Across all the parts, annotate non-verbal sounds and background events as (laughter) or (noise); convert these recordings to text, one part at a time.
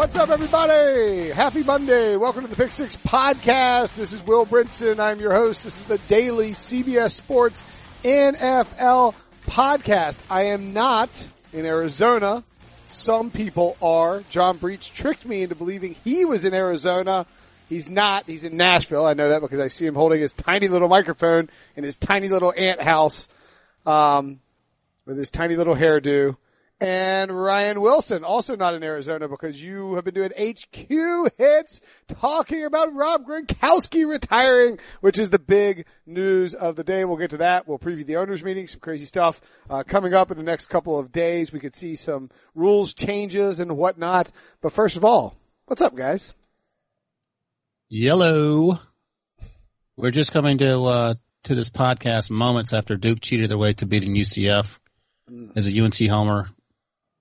What's up, everybody? Happy Monday. Welcome to the Pick Six Podcast. This is Will Brinson. I'm your host. This is the daily CBS Sports NFL podcast. I am not in Arizona. Some people are. John Breech tricked me into believing he was in Arizona. He's not. He's in Nashville. I know that because I see him holding his tiny little microphone in his tiny little ant house, um, with his tiny little hairdo. And Ryan Wilson, also not in Arizona because you have been doing HQ hits talking about Rob Gronkowski retiring, which is the big news of the day. We'll get to that. We'll preview the owners meeting, some crazy stuff, uh, coming up in the next couple of days. We could see some rules changes and whatnot. But first of all, what's up guys? Yellow. We're just coming to, uh, to this podcast moments after Duke cheated their way to beating UCF as a UNC homer.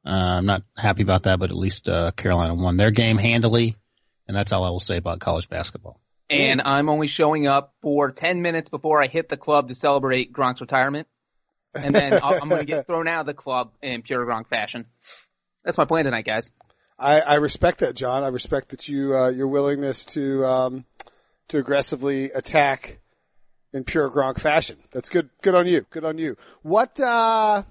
Uh, I'm not happy about that, but at least uh, Carolina won their game handily, and that's all I will say about college basketball. And I'm only showing up for 10 minutes before I hit the club to celebrate Gronk's retirement. And then i am going to get thrown out of the club in pure Gronk fashion. That's my plan tonight, guys. I, I respect that, John. I respect that you uh, your willingness to um, to aggressively attack in pure Gronk fashion. That's good. Good on you. Good on you. What uh,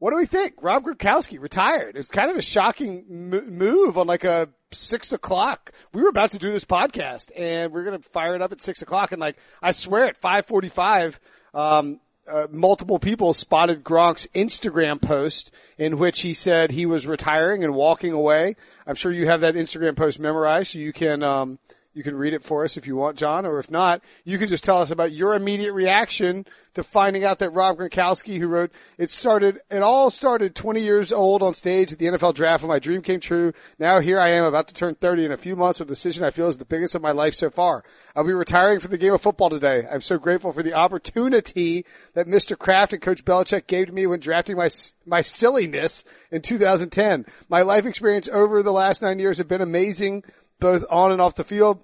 what do we think? Rob Gronkowski retired. It was kind of a shocking move on like a six o'clock. We were about to do this podcast and we are going to fire it up at six o'clock. And like, I swear at 545, um, uh, multiple people spotted Gronk's Instagram post in which he said he was retiring and walking away. I'm sure you have that Instagram post memorized so you can, um, you can read it for us if you want, John, or if not, you can just tell us about your immediate reaction to finding out that Rob Gronkowski, who wrote, it started, it all started 20 years old on stage at the NFL draft when my dream came true. Now here I am about to turn 30 in a few months with a decision I feel is the biggest of my life so far. I'll be retiring from the game of football today. I'm so grateful for the opportunity that Mr. Kraft and Coach Belichick gave to me when drafting my, my silliness in 2010. My life experience over the last nine years have been amazing both on and off the field.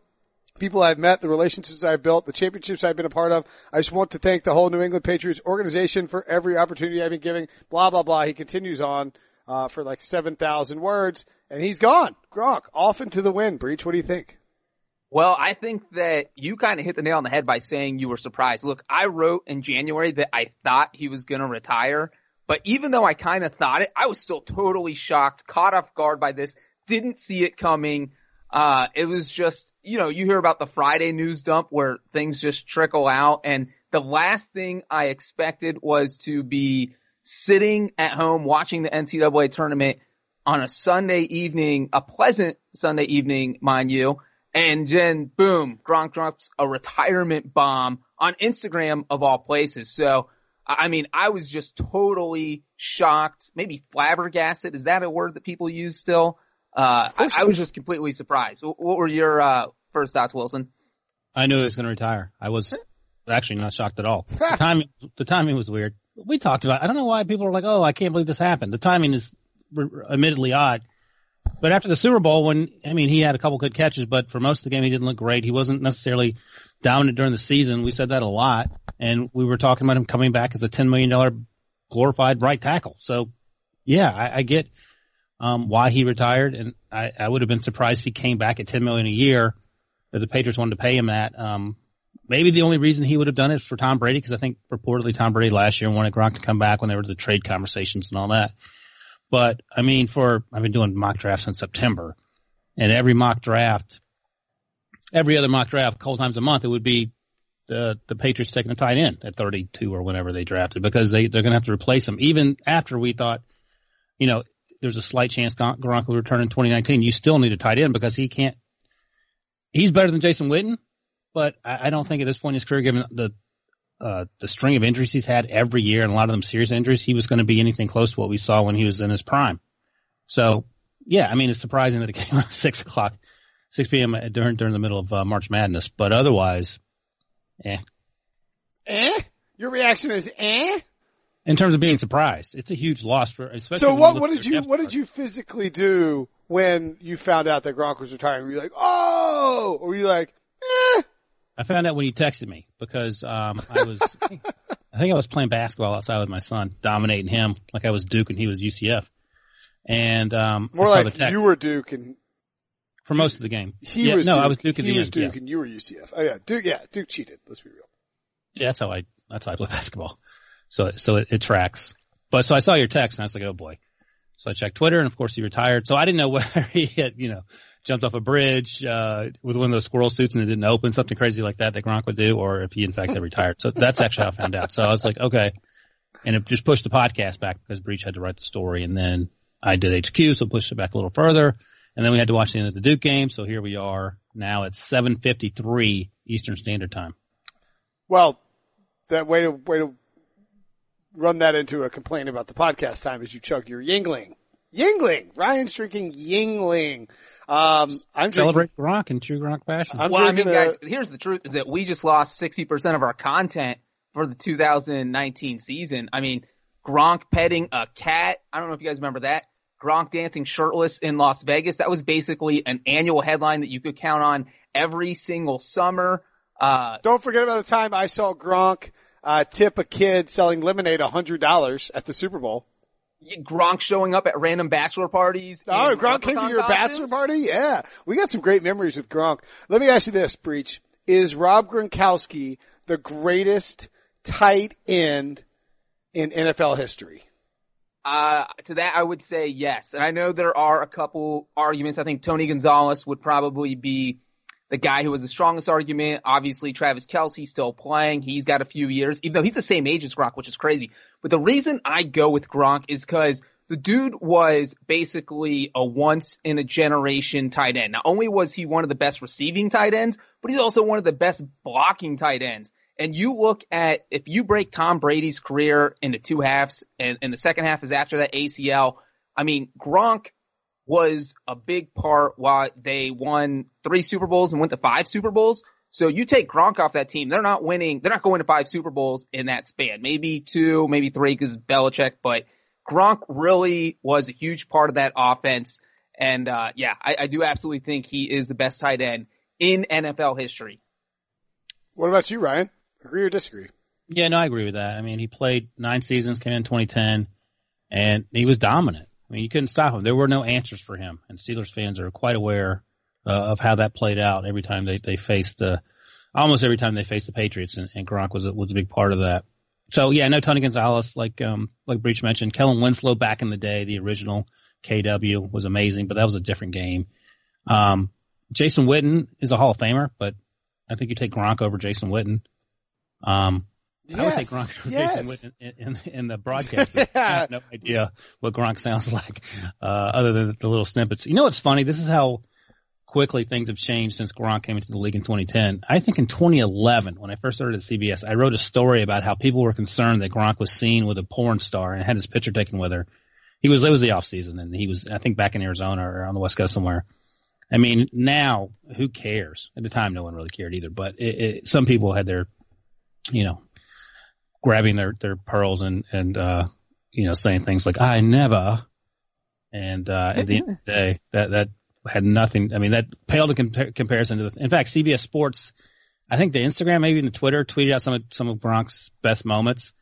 People I've met, the relationships I've built, the championships I've been a part of. I just want to thank the whole New England Patriots organization for every opportunity I've been giving. Blah, blah, blah. He continues on, uh, for like 7,000 words and he's gone. Gronk off into the wind. Breech, what do you think? Well, I think that you kind of hit the nail on the head by saying you were surprised. Look, I wrote in January that I thought he was going to retire, but even though I kind of thought it, I was still totally shocked, caught off guard by this, didn't see it coming. Uh, it was just, you know, you hear about the Friday news dump where things just trickle out. And the last thing I expected was to be sitting at home watching the NCAA tournament on a Sunday evening, a pleasant Sunday evening, mind you. And then boom, Gronk drops a retirement bomb on Instagram of all places. So, I mean, I was just totally shocked, maybe flabbergasted. Is that a word that people use still? Uh, I, I, was just completely surprised. What were your uh, first thoughts, Wilson? I knew he was going to retire. I was actually not shocked at all. (laughs) the timing, the timing was weird. We talked about. I don't know why people are like, "Oh, I can't believe this happened." The timing is admittedly odd. But after the Super Bowl, when I mean, he had a couple good catches, but for most of the game, he didn't look great. He wasn't necessarily dominant during the season. We said that a lot, and we were talking about him coming back as a ten million dollar glorified right tackle. So, yeah, I, I get um, why he retired, and I, I would have been surprised if he came back at ten million a year. That the Patriots wanted to pay him that. Um, maybe the only reason he would have done it for Tom Brady, because I think reportedly Tom Brady last year wanted Gronk to come back when there were the trade conversations and all that. But I mean, for I've been doing mock drafts in September, and every mock draft, every other mock draft, a couple times a month, it would be the the Patriots taking a tight end at 32 or whenever they drafted because they they're going to have to replace him. Even after we thought, you know, there's a slight chance Gronk will return in 2019. You still need a tight end because he can't. He's better than Jason Witten, but I, I don't think at this point in his career, given the uh, the string of injuries he's had every year and a lot of them serious injuries, he was going to be anything close to what we saw when he was in his prime. So, yeah, I mean, it's surprising that it came (laughs) at six o'clock, six p.m. during during the middle of uh, March Madness, but otherwise, eh. Eh? Your reaction is eh? In terms of being surprised. It's a huge loss for especially. So what what did you what did you physically do when you found out that Gronk was retiring? Were you like, oh, or were you like, eh? I found out when you texted me because um, I was, (laughs) I think I was playing basketball outside with my son, dominating him like I was Duke and he was UCF. and um, More I saw like the text you were Duke and for most of the game. he yeah, was no, Duke. I was Duke at he the was end. Duke yeah. and you were UCF. Oh yeah, Duke. Yeah, Duke cheated. Let's be real. Yeah, that's how I that's how I play basketball. So so it, it tracks. But so I saw your text and I was like, oh boy. So I checked Twitter and of course he retired. So I didn't know (laughs) whether he had you know jumped off a bridge uh, with one of those squirrel suits and it didn't open, something crazy like that that Gronk would do, or if he in fact had retired. So that's actually how I found out. So I was like, okay. And it just pushed the podcast back because Breech had to write the story, and then I did HQ, so pushed it back a little further. And then we had to watch the end of the Duke game. So here we are now at 7:53 Eastern Standard Time. Well, that way to way to run that into a complaint about the podcast time as you chug your Yuengling. Yuengling. Ryan's drinking Yuengling. Um, I'm drinking, Celebrate Gronk in true Gronk fashion. I'm well, I mean, a- guys, here's the truth: is that we just lost 60% of our content for the 2019 season. I mean, Gronk petting a cat. I don't know if you guys remember that. Gronk dancing shirtless in Las Vegas. That was basically an annual headline that you could count on every single summer. Uh, Don't forget about the time I saw Gronk uh, tip a kid selling lemonade hundred dollars at the Super Bowl. Gronk showing up at random bachelor parties. Oh, Gronk came to your costumes. bachelor party? Yeah. We got some great memories with Gronk. Let me ask you this, Breech. Is Rob Gronkowski the greatest tight end in NFL history? Uh, to that, I would say yes. And I know there are a couple arguments. I think Tony Gonzalez would probably be the guy who has the strongest argument. Obviously, Travis Kelce still playing. He's got a few years, even though he's the same age as Gronk, which is crazy. But the reason I go with Gronk is because the dude was basically a once in a generation tight end. Not only was he one of the best receiving tight ends, but he's also one of the best blocking tight ends. And you look at, if you break Tom Brady's career into two halves and, and the second half is after that ACL, I mean, Gronk was a big part why they won three Super Bowls and went to five Super Bowls. So you take Gronk off that team, they're not winning, they're not going to five Super Bowls in that span. Maybe two, maybe three because Belichick, but Gronk really was a huge part of that offense. And, uh, yeah, I, I do absolutely think he is the best tight end in NFL history. What about you, Ryan? Agree or disagree? Yeah, no, I agree with that. I mean, he played nine seasons, came in 2010, and he was dominant. I mean, you couldn't stop him. There were no answers for him, and Steelers fans are quite aware uh, of how that played out every time they they faced uh, almost every time they faced the Patriots, and, and Gronk was a, was a big part of that. So yeah, no Tony Gonzalez, like um like Breech mentioned, Kellen Winslow back in the day, the original KW was amazing, but that was a different game. Um, Jason Witten is a Hall of Famer, but I think you take Gronk over Jason Witten. Um, I would take Gronk yes. In, in, in the broadcast. but I have no (laughs) idea what Gronk sounds like, uh, other than the little snippets. You know what's funny? This is how quickly things have changed since Gronk came into the league in 2010. I think in 2011, when I first started at CBS, I wrote a story about how people were concerned that Gronk was seen with a porn star and had his picture taken with her. He was, it was the off season and he was, I think back in Arizona or on the West Coast somewhere. I mean, now who cares? At the time, no one really cared either, but it, it, some people had their, you know, grabbing their, their pearls and, and, uh, you know, saying things like, I never. And, uh, at the end of the day, that, that had nothing. I mean, that paled in compa- comparison to the, in fact, CBS Sports, I think the Instagram, maybe even the Twitter tweeted out some of, some of Gronk's best moments.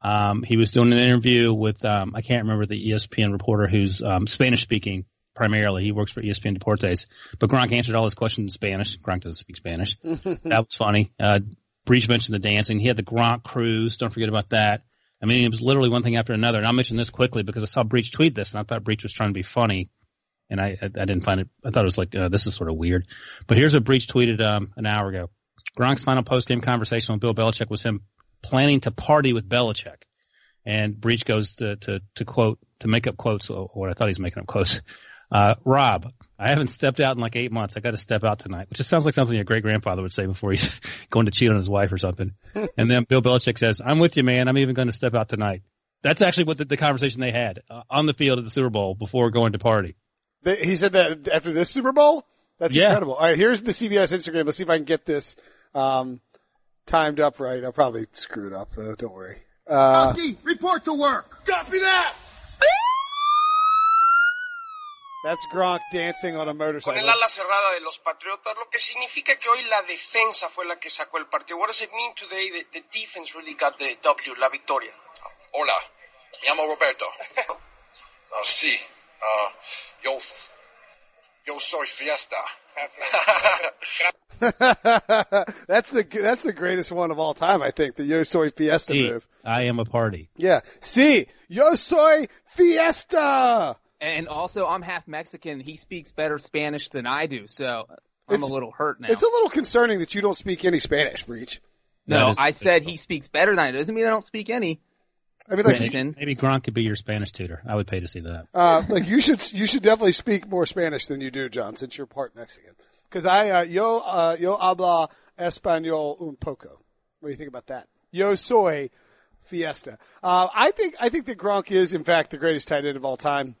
Um, he was doing an interview with, um, I can't remember the ESPN reporter who's, um, Spanish speaking primarily. He works for ESPN Deportes, but Gronk answered all his questions in Spanish. Gronk doesn't speak Spanish. (laughs) that was funny. Uh, Breech mentioned the dancing. He had the Gronk cruise. Don't forget about that. I mean, it was literally one thing after another. And I'll mention this quickly because I saw Breech tweet this and I thought Breech was trying to be funny. And I, I, I didn't find it, I thought it was like, uh, this is sort of weird. But here's what Breech tweeted, um, an hour ago. Gronk's final post-game conversation with Bill Belichick was him planning to party with Belichick. And Breech goes to, to, to quote, to make up quotes, or what I thought he was making up quotes. Uh, Rob, I haven't stepped out in like eight months. I got to step out tonight, which just sounds like something your great grandfather would say before he's (laughs) going to cheat on his wife or something. (laughs) and then Bill Belichick says, I'm with you, man. I'm even going to step out tonight. That's actually what the, the conversation they had uh, on the field at the Super Bowl before going to party. They, he said that after this Super Bowl? That's Yeah. incredible. All right, here's the CBS Instagram. Let's see if I can get this um, timed up right. I'll probably screw it up, though. Don't worry. Uh, report to work. Copy that. That's Gronk dancing on a con motorcycle. el ala cerrada de los Patriotas, lo que significa que hoy la defensa fue la que sacó el partido. What does it mean today that the defense really got the W, la victoria? Hola, mi llamo Roberto. Oh, (laughs) sí, Uh, yo, yo soy fiesta. (laughs) that's the that's the greatest one of all time. I think the Yo Soy Fiesta See, move. I am a party. Yeah. See, Yo Soy Fiesta. And also, I'm half Mexican. He speaks better Spanish than I do, so I'm It's- a little hurt now. It's a little concerning that you don't speak any Spanish, Breech. no, I said he speaks better than I do. Doesn't mean I don't speak any. I mean, like, Mexican. Maybe Gronk could be your Spanish tutor. I would pay to see that. uh, like you should you should definitely speak more Spanish than you do, John, since you're part Mexican. Because I uh, yo uh, yo habla español un poco. What do you think about that? Yo soy fiesta. Uh, I think I think that Gronk is in fact the greatest tight end of all time,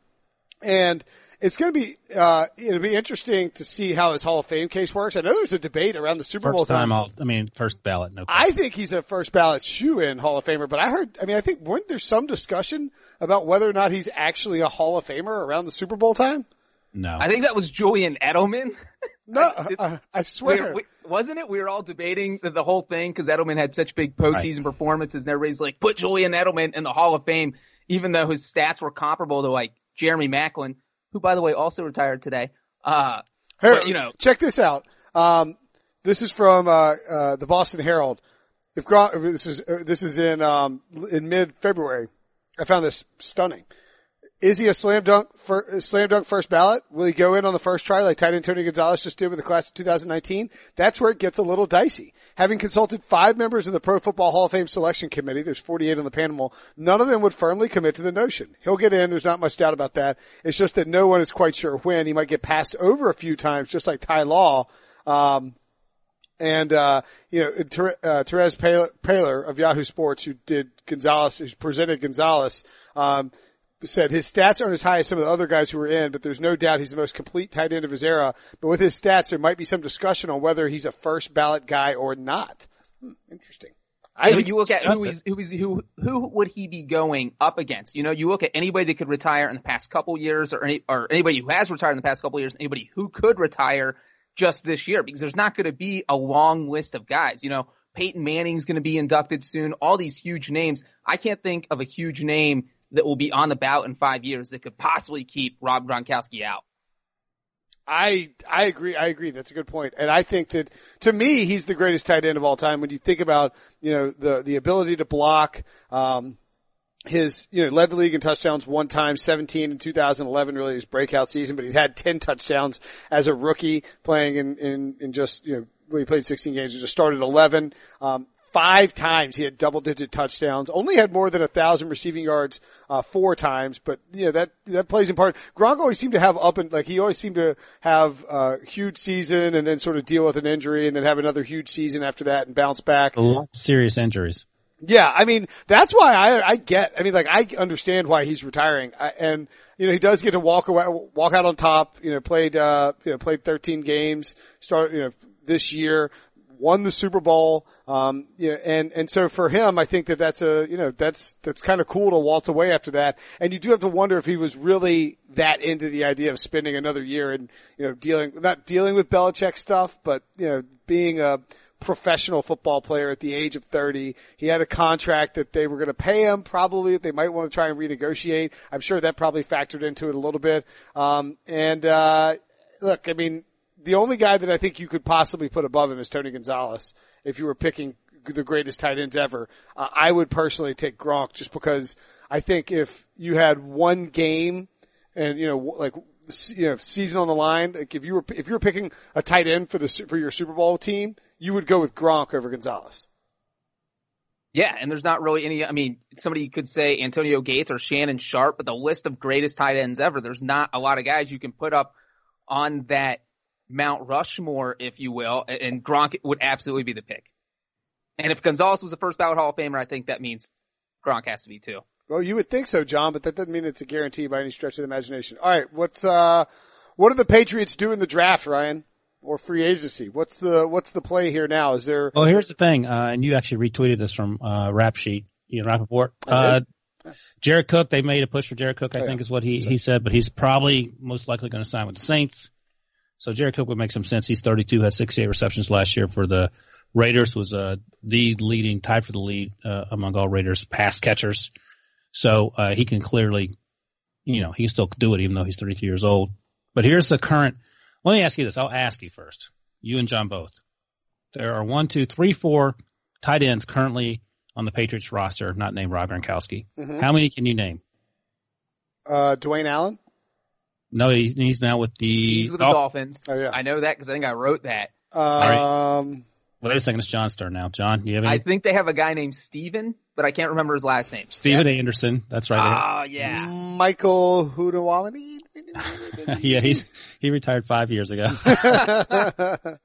and it's going to be uh, it'll be interesting to see how his Hall of Fame case works. I know there's a debate around the Super Bowl time I'll, I mean, first ballot, no. I think he's a first ballot shoe in Hall of Famer, but I heard, I mean, I think weren't there some discussion about whether or not he's actually a Hall of Famer around the Super Bowl time? no. I think that was Julian Edelman. (laughs) No, (laughs) I- I, I We- swear. we- wasn't it? We were all debating the, the whole thing because Edelman had such big postseason performances, and everybody's like, put Julian Edelman in the Hall of Fame, even though his stats were comparable to like Jeremy Maclin, who by the way also retired today. Uh, but, you know, check this out. Um, this is from uh, uh, the Boston Herald. If Gronk, this is uh, this is in um, in mid February. I found this stunning. Is he a slam dunk for, slam dunk first ballot? Will he go in on the first try like tight end Tony Gonzalez just did with the class of 2019? That's where it gets a little dicey. Having consulted five members of the Pro Football Hall of Fame selection committee, there's 48 on the panel, none of them would firmly commit to the notion. He'll get in, there's not much doubt about that. It's just that no one is quite sure when. He might get passed over a few times, just like Ty Law. Um, and, uh, you know, Ter- uh, Terez Paylor, of Yahoo Sports, who did Gonzalez, who presented Gonzalez, um, said his stats aren't as high as some of the other guys who were in, but there's no doubt he's the most complete tight end of his era. But with his stats, there might be some discussion on whether he's a first ballot guy or not. Hmm, interesting. I, you look at discussed who it. he's, who is who who would he be going up against? You know, you look at anybody that could retire in the past couple years, or any or anybody who has retired in the past couple years, anybody who could retire just this year, because there's not going to be a long list of guys. You know, Peyton Manning's going to be inducted soon. All these huge names. I can't think of a huge name that will be on the ballot in five years that could possibly keep Rob Gronkowski out. I I agree. I agree. That's a good point. And I think that to me, he's the greatest tight end of all time. When you think about you know the the ability to block, um, his you know led the league in touchdowns one time, 17 in 2011, really his breakout season. But he had 10 touchdowns as a rookie playing in in, in just you know when he played 16 games. He just started 11. Um, Five times he had double digit touchdowns. Only had more than a thousand receiving yards uh, four times, but you know that that plays in part. Gronk always seemed to have up and like he always seemed to have a huge season and then sort of deal with an injury and then have another huge season after that and bounce back. a lot of serious injuries. Yeah, I mean that's why I I get. I mean, like I understand why he's retiring, I, and you know he does get to walk away, walk out on top. You know, played uh you know played 13 games, start you know this year, won the Super Bowl. Um, you know, and and so for him, I think that that's a you know that's that's kind of cool to waltz away after that. And you do have to wonder if he was really that into the idea of spending another year and you know dealing not dealing with Belichick stuff, but you know being a professional football player at the age of 30. He had a contract that they were going to pay him probably. That they might want to try and renegotiate. I'm sure that probably factored into it a little bit. Um, and, uh, look, I mean, the only guy that I think you could possibly put above him is Tony Gonzalez. If you were picking the greatest tight ends ever, uh, I would personally take Gronk just because I think if you had one game and, you know, like, you know, season on the line, like if you were, if you were picking a tight end for the, for your Super Bowl team, you would go with Gronk over Gonzalez. Yeah, and there's not really any. I mean, somebody could say Antonio Gates or Shannon Sharpe, but the list of greatest tight ends ever, there's not a lot of guys you can put up on that Mount Rushmore, if you will, and Gronk would absolutely be the pick. And if Gonzalez was the first ballot Hall of Famer, I think that means Gronk has to be too. Well, you would think so, John, but that doesn't mean it's a guarantee by any stretch of the imagination. All right, what's uh, what do the Patriots do in the draft, Ryan, or free agency? What's the what's the play here now? Is there? Well, here's the thing, uh, and you actually retweeted this from uh, Rap Sheet, you know, Rapoport. Uh, Jared Cook, they made a push for Jared Cook, I Oh, think yeah. is what he, he said, but he's probably most likely going to sign with the Saints. So Jared Cook would make some sense. He's 32, had 68 receptions last year for the Raiders, was uh, the leading, tied for the lead uh, among all Raiders pass catchers. So uh, he can clearly, you know, he can still do it even though he's 32 years old. But here's the current. Let me ask you this. I'll ask you first. You and John both. There are one, two, three, four tight ends currently on the Patriots roster, not named Rob Gronkowski. Mhm. How many can you name? Uh, Dwayne Allen. No, he, he's now with the. He's with the Dolph- Dolphins. Oh yeah. I know that because I think I wrote that. Um, Wait a second, it's John's turn now. John, you have any? I think they have a guy named Stephen, but I can't remember his last name. Stephen Anderson. That's right. Oh, yeah. Michael Hoomanawanui. (laughs) yeah, he's he retired five years ago. (laughs)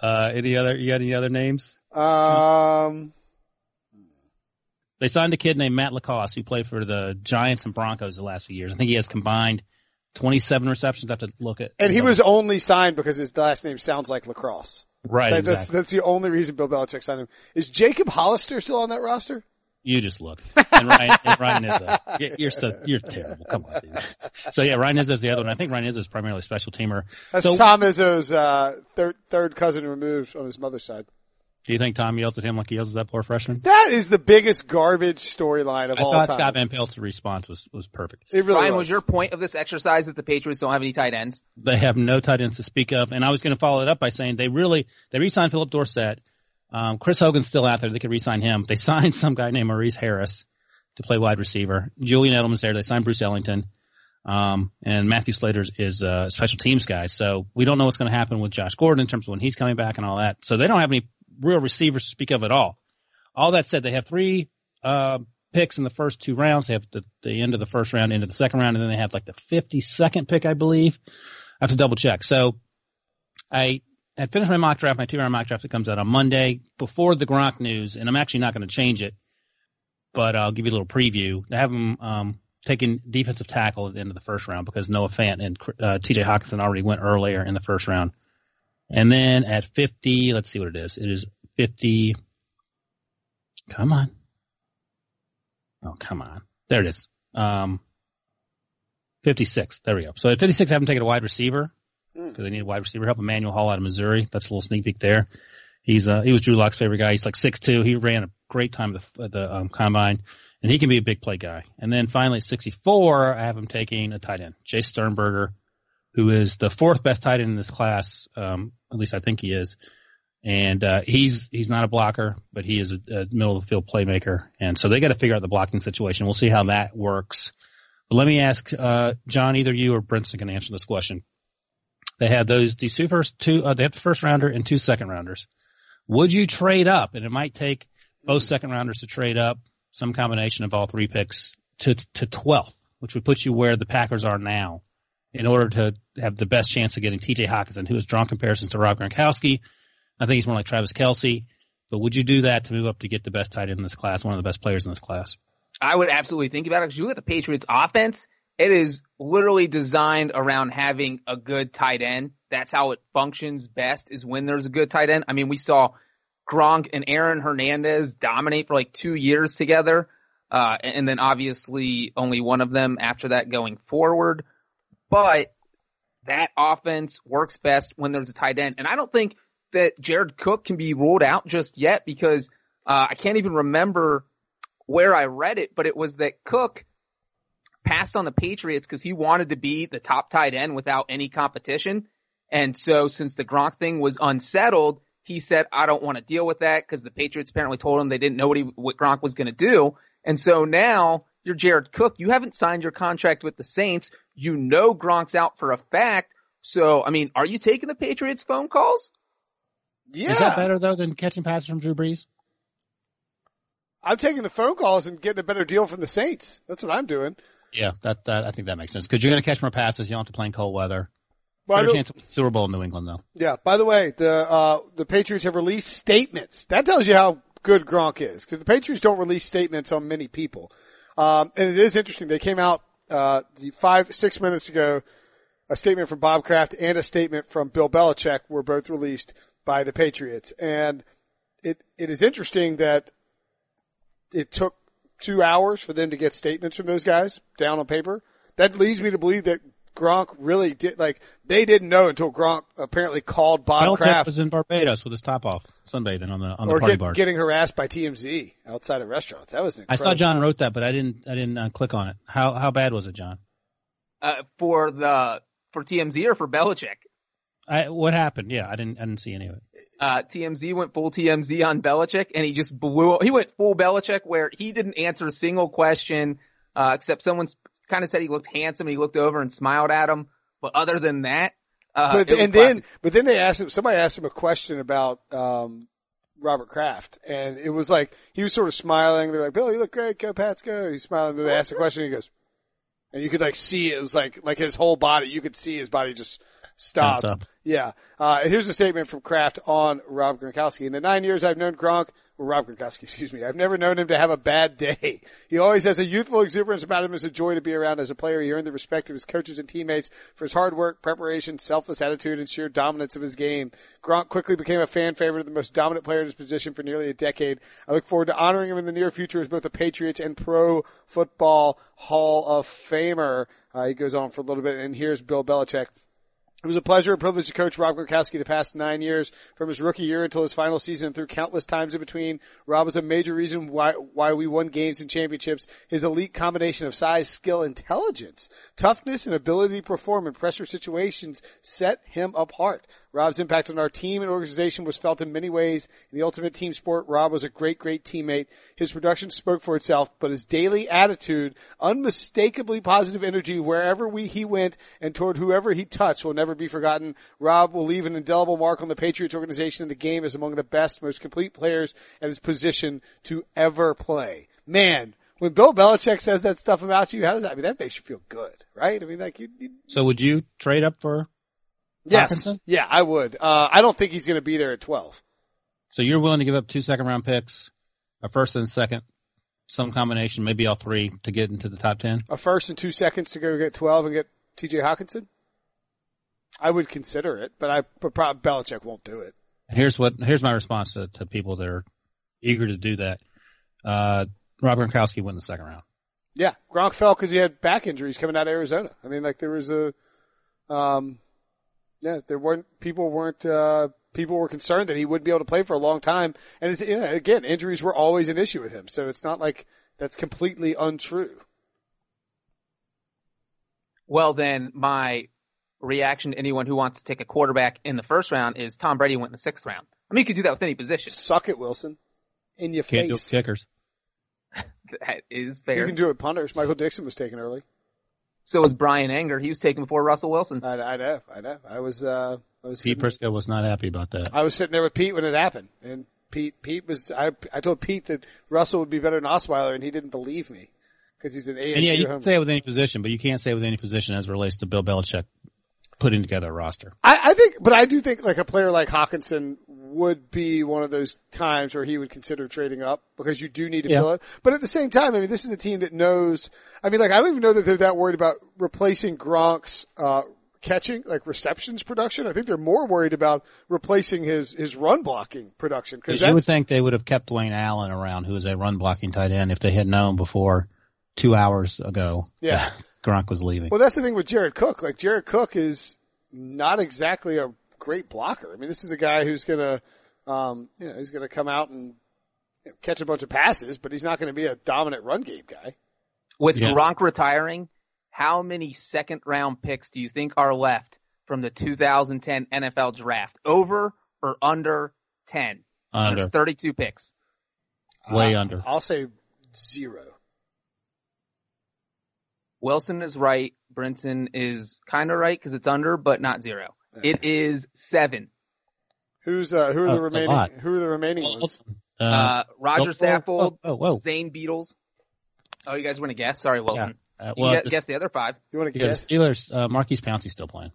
Uh, any other? You got any other names? um, They signed a kid named Matt LaCosse who played for the Giants and Broncos the last few years. I think he has combined 27 receptions. I have to look at. and he was only signed because his last name sounds like lacrosse. right. That- exactly. That's that's the only reason Bill Belichick signed him. Is Jacob Hollister still on that roster? You just look. And Ryan, and Ryan Izzo. (laughs) You're- so, you're terrible. Come on, dude. So yeah, Ryan Izzo's the other one. I think Ryan Izzo's primarily a special teamer. That's So- Tom Izzo's uh, third third cousin removed on his mother's side. Do you think Tom yells at him like he yells at that poor freshman? That is the biggest garbage storyline of I all thought. Scott Van Pelt's response was, was perfect. it really Ryan, was. was your point of this exercise that the Patriots don't have any tight ends? They have no tight ends to speak of. And I was going to follow it up by saying they really, they re-signed Phillip Dorsett. Um, Chris Hogan's still out there. They could re-sign him. They (laughs) signed some guy named Maurice Harris to play wide receiver. Julian Edelman's there. They signed Bruce Ellington. Um, and Matthew Slater is a special teams guy. So we don't know what's going to happen with Josh Gordon in terms of when he's coming back and all that. So they don't have any real receivers to speak of at all. All that said, they have three, uh, picks in the first two rounds. They have the, the end of the first round, into the second round, and then they have like the 52nd pick, I believe. I have to double check. So I had finished my mock draft, my two round mock draft that comes out on Monday before the Gronk news, and I'm actually not going to change it, but I'll give you a little preview. I have them um, taking defensive tackle at the end of the first round because Noah Fant and uh, T.J. Hockenson already went earlier in the first round. And then at 50, let's see what it is. It is 50. Come on. Oh, come on. There it is. Um, 56. There we go. So at 56, I haven't taken a wide receiver because they need a wide receiver help. Emmanuel Hall out of Missouri. That's a little sneak peek there. He's uh he was Drew Lock's favorite guy. He's like six two. He ran a great time at the, at the um, combine, and he can be a big play guy. And then finally 64, I have him taking a tight end, Jace Sternberger, who is the fourth best tight end in this class. Um, at least I think he is. And uh, he's he's not a blocker, but he is a, a middle of the field playmaker. And so they got to figure out the blocking situation. We'll see how that works. But let me ask uh, John, either you or Brinson can answer this question. They had those these two first two. Uh, they have the first rounder and two second rounders. Would you trade up? And it might take both second rounders to trade up, some combination of all three picks to to 12th, which would put you where the Packers are now, in order to have the best chance of getting T.J. Hockenson, who has drawn comparisons to Rob Gronkowski. I think he's more like Travis Kelce. But would you do that to move up to get the best tight end in this class, one of the best players in this class? I would absolutely think about it because you look at the Patriots offense, it is literally designed around having a good tight end. That's how it functions best is when there's a good tight end. I mean, we saw Gronk and Aaron Hernandez dominate for like two years together. Uh, and then obviously only one of them after that going forward. But that offense works best when there's a tight end. And I don't think that Jared Cook can be ruled out just yet because, uh, I can't even remember where I read it, but it was that Cook passed on the Patriots because he wanted to be the top tight end without any competition. And so since the Gronk thing was unsettled, he said, I don't want to deal with that because the Patriots apparently told him they didn't know what he, what Gronk was going to do. And so now you're Jared Cook. You haven't signed your contract with the Saints. You know Gronk's out for a fact. So, I mean, are you taking the Patriots phone calls? Yeah. Is that better though than catching passes from Drew Brees? I'm taking the phone calls and getting a better deal from the Saints. That's what I'm doing. Yeah, that that I think that makes sense because you're going to catch more passes. You don't have to play in cold weather. By Better the, chance of Super Bowl in New England though. yeah. By the way, the uh, the Patriots have released statements. That tells you how good Gronk is because the Patriots don't release statements on many people. Um, and it is interesting. They came out uh, the five six minutes ago. A statement from Bob Kraft and a statement from Bill Belichick were both released by the Patriots, and it it is interesting that it took two hours for them to get statements from those guys down on paper. That leads me to believe that Gronk really did, like, they didn't know until Gronk apparently called Bob Belichick Kraft was in Barbados with his top off sunbathing on the on the or party get, bar. getting harassed by TMZ outside of restaurants. That was I saw John wrote that, but I didn't I didn't uh, click on it. How how bad was it, John? Uh, for the for TMZ or for Belichick? I, what happened? Yeah, I didn't I didn't see any of it. Uh, TMZ went full TMZ on Belichick, and he just blew. He went full Belichick, where he didn't answer a single question, uh, except someone kind of said he looked handsome. And he looked over and smiled at him, but other than that, uh, but and then but then they asked him. Somebody asked him a question about um, Robert Kraft, and it was like he was sort of smiling. They're like, "Bill, you look great. Go Pats, go." He's smiling. Then they asked a question. And he goes, and you could like see it was like like his whole body. You could see his body just stopped. Tense up. Yeah. Uh, here's a statement from Kraft on Rob Gronkowski. In the nine years I've known Gronk, or Rob Gronkowski, (laughs) excuse me, I've never known him to have a bad day. He always has a youthful exuberance about him. It's a joy to be around as a player. He earned the respect of his coaches and teammates for his hard work, preparation, selfless attitude, and sheer dominance of his game. Gronk quickly became a fan favorite, the most dominant player in his position for nearly a decade. I look forward to honoring him in the near future as both a Patriots and Pro Football Hall of Famer. Uh, he goes on for a little bit, and here's Bill Belichick. It was a pleasure and privilege to coach Rob Gronkowski the past nine years, from his rookie year until his final season and through countless times in between. Rob was a major reason why, why we won games and championships. His elite combination of size, skill, intelligence, toughness, and ability to perform in pressure situations set him apart. Rob's impact on our team and organization was felt in many ways. In the ultimate team sport, Rob was a great, great teammate. His production spoke for itself, but his daily attitude, unmistakably positive energy wherever we, he went and toward whoever he touched will never be forgotten. Rob will leave an indelible mark on the Patriots organization and the game as among the best, most complete players at his position to ever play. Man, when Bill Belichick says that stuff about you, how does that, I mean, that makes you feel good, right? I mean, like you, you So would you trade up for? Yes. Hockenson? Yeah, I would. Uh, I don't think he's going to be there at 12. So you're willing to give up two second round picks, a first and second, some combination, maybe all three to get into the top ten? a first and two seconds to go get 12 and get TJ Hockenson? I would consider it, but I, but probably Belichick won't do it. Here's what here's my response to, to people that are eager to do that. Uh, Rob Gronkowski went in the second round. Yeah. Gronk fell because he had back injuries coming out of Arizona. I mean, like there was a, um, yeah, there weren't, people weren't, uh, people were concerned that he wouldn't be able to play for a long time. And it's, you know, again, injuries were always an issue with him. So it's not like that's completely untrue. Well, then my reaction to anyone who wants to take a quarterback in the first round is Tom Brady went in the sixth round. I mean, you could do that with any position. Suck it, Wilson. In your Can't do it face. with kickers. (laughs) That is fair. You can do it with punters. Michael Dickson was taken early. So was Brian Anger. He was taken before Russell Wilson. I, I know, I know. I was, uh, I was, Pete Prisco was not happy about that. I was sitting there with Pete when it happened, and Pete, Pete was, I, I told Pete that Russell would be better than Osweiler, and he didn't believe me because he's an ASU And yeah, you homer. can say it with any position, but you can't say it with any position as it relates to Bill Belichick putting together a roster. I, I think, but I do think like a player like Hockenson would be one of those times where he would consider trading up because you do need to Yeah. fill it. But at the same time, I mean, this is a team that knows. I mean, like I don't even know that they're that worried about replacing Gronk's uh, catching, like receptions production. I think they're more worried about replacing his his run blocking production because Because you would think they would have kept Wayne Allen around, who is a run blocking tight end, if they had known before two hours ago Yeah. Gronk was leaving. well, that's the thing with Jared Cook. Like Jared Cook is not exactly a great blocker. I mean, this is a guy who's gonna, um, you know, he's gonna come out and you know, catch a bunch of passes, but he's not going to be a dominant run game guy. With Yeah. Gronk retiring, how many second round picks do you think are left from the 2010 NFL draft? Over or under 10? Under. There's 32 picks. Way Uh, under. I'll say zero. Wilson is right. Brinson is kind of right because it's under, but not zero. It is seven. Who's uh, who are Oh, the remaining? Who are the remaining ones? Uh, Uh, Roger oh, Saffold, Oh, whoa. Zane Beadles. Oh, you guys want to guess? Sorry, Wilson. Uh, You well, can the, guess the other five. You want to yeah, the guess? Steelers, uh, Maurkice Pouncey's still playing.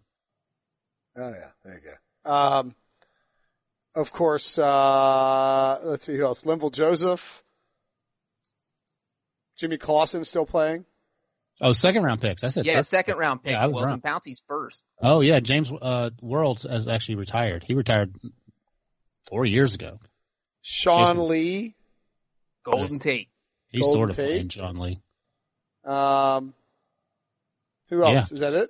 Oh yeah, there you go. Um, of course. Uh, let's see who else. Linval Joseph, Jimmy Clausen still playing. Oh, second round picks. I said Yeah, third. second round picks. Yeah, I was Wilson wrong. Pouncey's first. Oh yeah, James uh, Worlds has actually retired. He retired four years ago. Sean Jason. Lee. Golden Tate. He's Golden sort of Tate? playing John Lee. Um, who else? Is that it?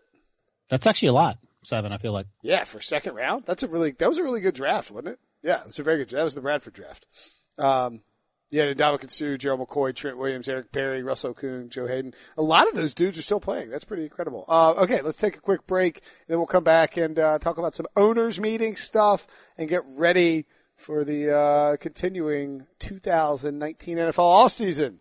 That's actually a lot. Seven, I feel like. Yeah, for second round. That's a really that was a really good draft, wasn't it? Yeah, it was a very good. That was the Bradford draft. Um, Yeah, Ndamukong Suh, Gerald McCoy, Trent Williams, Eric Berry, Russell Kuhn, Joe Haden. A lot of those dudes are still playing. That's pretty incredible. Uh, okay, let's take a quick break, and then we'll come back and uh, talk about some owners meeting stuff and get ready for the uh, continuing 2019 NFL offseason.